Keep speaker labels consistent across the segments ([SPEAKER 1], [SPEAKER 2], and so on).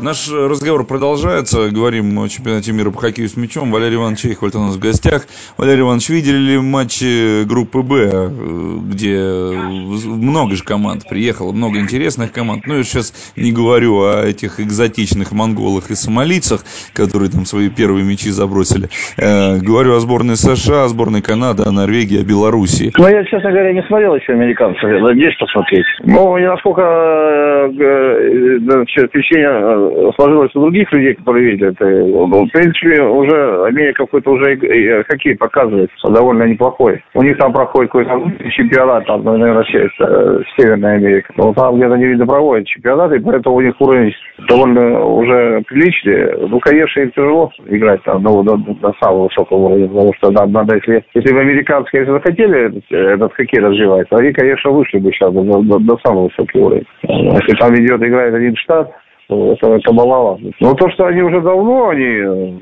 [SPEAKER 1] Наш разговор продолжается. Говорим о чемпионате мира по хоккею с мячом. Валерий Иванович Чехвальд у нас в гостях. Валерий Иванович, видели ли матчи группы «Б», где много же команд приехало, много интересных команд. Ну, я сейчас не говорю о этих экзотичных монголах и сомалийцах, которые там свои первые мячи забросили. Э, говорю о сборной США, о сборной Канады, о Норвегии, о Белоруссии.
[SPEAKER 2] Ну, я, честно говоря, не смотрел еще американцев. Надеюсь посмотреть. Ну, насколько э, э, впечатление сложилось у других людей, которые видели это. В принципе, уже Америка какой-то уже хоккей показывает довольно неплохой. У них там проходит какой-то чемпионат, там, наверное, э, Северная Америка. Но там где-то не видно проводят чемпионаты, поэтому у них уровень довольно уже приличный. Ну, конечно, им тяжело играть там до, до, до самого высокого уровня, потому что надо, надо если, если бы американцы, если захотели этот, этот хоккей развивать, то они, конечно, вышли бы сейчас до, до, до самого высокого уровня. Если там идет, играет один штат, это, это маловато. Но то, что они уже давно, они,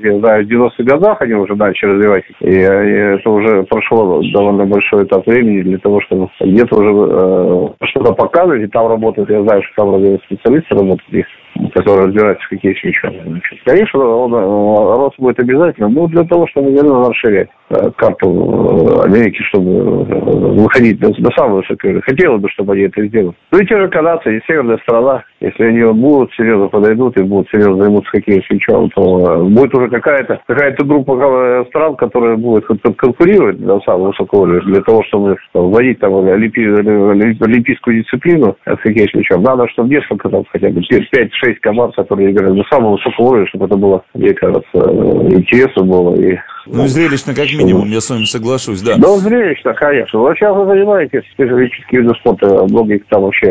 [SPEAKER 2] я знаю, в 90-х годах они уже начали развивать, и, и это уже прошло довольно большой этап времени для того, чтобы где-то уже э, что-то показывать, и там работают, я знаю, что там специалисты работают, которые разбираются какие вещи. Конечно, он, э, рост будет обязательно, но для того, чтобы наверное, расширять э, карту э, Америки, чтобы выходить до, до самого высокого. Хотелось бы, чтобы они это сделали. Ну и те же канадцы, и северная страна, если они будут серьезно подойдут и будут серьезно займутся с мячом, то будет уже какая-то какая-то группа стран, которая будет конкурировать до самого высокого уровня, для того, чтобы вводить там олимпийскую дисциплину с хоккеем с мячом. Надо, чтобы несколько там хотя бы 5 шесть команд, которые играют до самого высокого уровня, чтобы это было, мне кажется, интересно было и
[SPEAKER 1] ну, зрелищно, как минимум, я с вами соглашусь, да.
[SPEAKER 2] Ну, зрелищно, конечно. Вы сейчас вы занимаетесь специфическими видами спорта, многие там вообще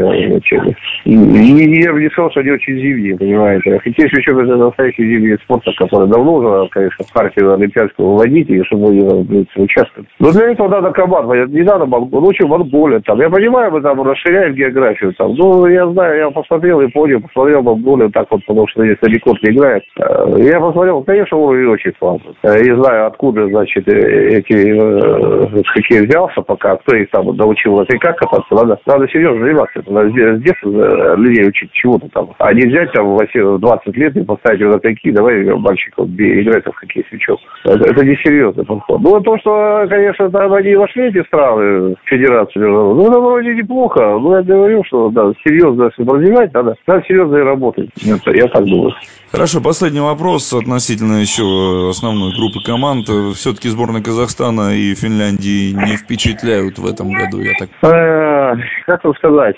[SPEAKER 2] не, сказал, что они очень зимние, понимаете. Хотя еще это настоящий зимний спорта, который давно уже, конечно, в партию Олимпиадского выводить, и чтобы они участвовать. Но для этого надо команда, не надо лучше Монголия. Там. Я понимаю, мы там расширяем географию. Там. Ну, я знаю, я посмотрел и понял, посмотрел Монголию так вот, потому что здесь далеко не играет. Э, я посмотрел, конечно, уровень очень слабый. Я не знаю, откуда, значит, э, эти э, хоккей взялся, пока кто их там научил это и как кататься. Надо, надо серьезно заниматься. Надо с детства э, людей учить чего-то там. А не взять там в 20 лет и поставить его на такие, давай мальчиков играть в хоккей с мячом. Это, это не серьезный подход. Ну, то, что, конечно, там они вошли эти страны в федерацию, ну, это вроде неплохо. Но я говорю, что да, серьезно, развивать, надо, надо серьезно и работать. Это, я так думаю.
[SPEAKER 1] Хорошо, последний вопрос относительно еще основной группы команд. Все-таки сборная Казахстана и Финляндии не впечатляют в этом году, я так
[SPEAKER 2] э, Как вам сказать?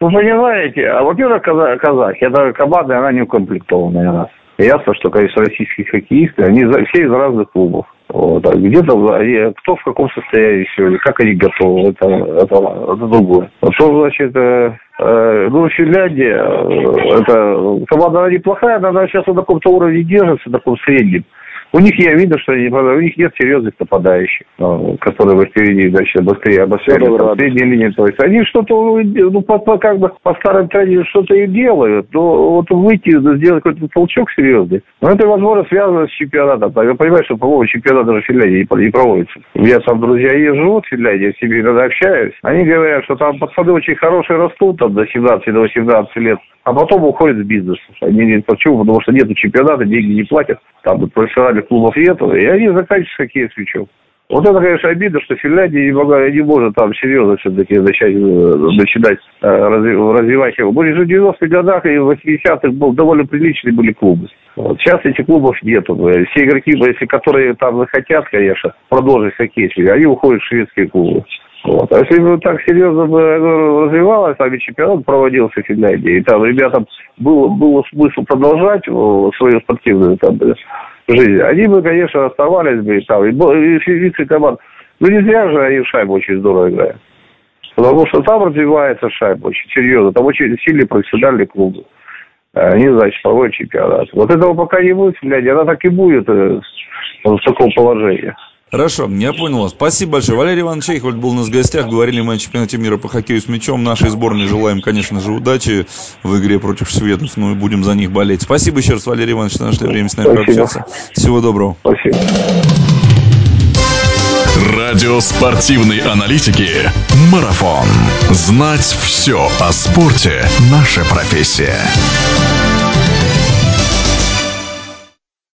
[SPEAKER 2] Вы понимаете, а во-первых, казахи, это команда, она не укомплектованная раз. Ясно, что, конечно, российские хоккеисты, они все из разных клубов. Вот. А где-то кто в каком состоянии сегодня, как они готовы, это, это, это другое. А что значит, э, э, ну, Финляндия, э, это команда она неплохая, она сейчас на каком-то уровне держится, на таком среднем. У них я видно, что они, у них нет серьезных нападающих, ну, которые бы впереди, значит, быстрее обостряли, ну, средняя линия. То есть они что-то, ну, по, по, как бы по старым традициям что-то и делают, но вот выйти, сделать какой-то толчок серьезный, но это, возможно, связано с чемпионатом. Я понимаю, что, по-моему, чемпионат даже в Финляндии не, проводится. Меня там друзья живут в Финляндии, с ними иногда общаюсь. Они говорят, что там пацаны очень хорошие растут, там, до 17-18 лет а потом уходят в бизнес. Они говорят, почему? Потому что нет чемпионата, деньги не платят, там профессиональных клубов нет, и они заканчивают хоккей с мячом. Вот это, конечно, обидно, что Финляндия не, могла, не может там серьезно все-таки начать, э, начинать э, развивать его. Были же в 90-х годах и в 80-х был, довольно приличные были клубы. Вот. Сейчас этих клубов нету. Все игроки, если которые там захотят, конечно, продолжить хоккей, они уходят в шведские клубы. Вот. А если бы так серьезно бы развивалось, там и чемпионат проводился в Финляндии, и там ребятам было, было смысл продолжать свою спортивную там, жизнь, они бы, конечно, оставались бы и там, и, и физическая команда. Ну, не зря же они в шайбу очень здорово играют. Потому что там развивается шайба очень серьезно. Там очень сильные профессиональные клубы. Они, значит, проводят чемпионат. Вот этого пока не будет Финляндии, она так и будет э, в таком положении.
[SPEAKER 1] Хорошо, я понял вас. Спасибо большое. Валерий Иванович Чейхвальд был у нас в гостях. Говорили мы о чемпионате мира по хоккею с мячом. Нашей сборной желаем, конечно же, удачи в игре против шведов. Ну и будем за них болеть. Спасибо еще раз, Валерий Иванович, что нашли время с нами Спасибо. пообщаться. Всего доброго.
[SPEAKER 2] Спасибо.
[SPEAKER 3] Радио спортивной аналитики «Марафон». Знать все о спорте – наша профессия.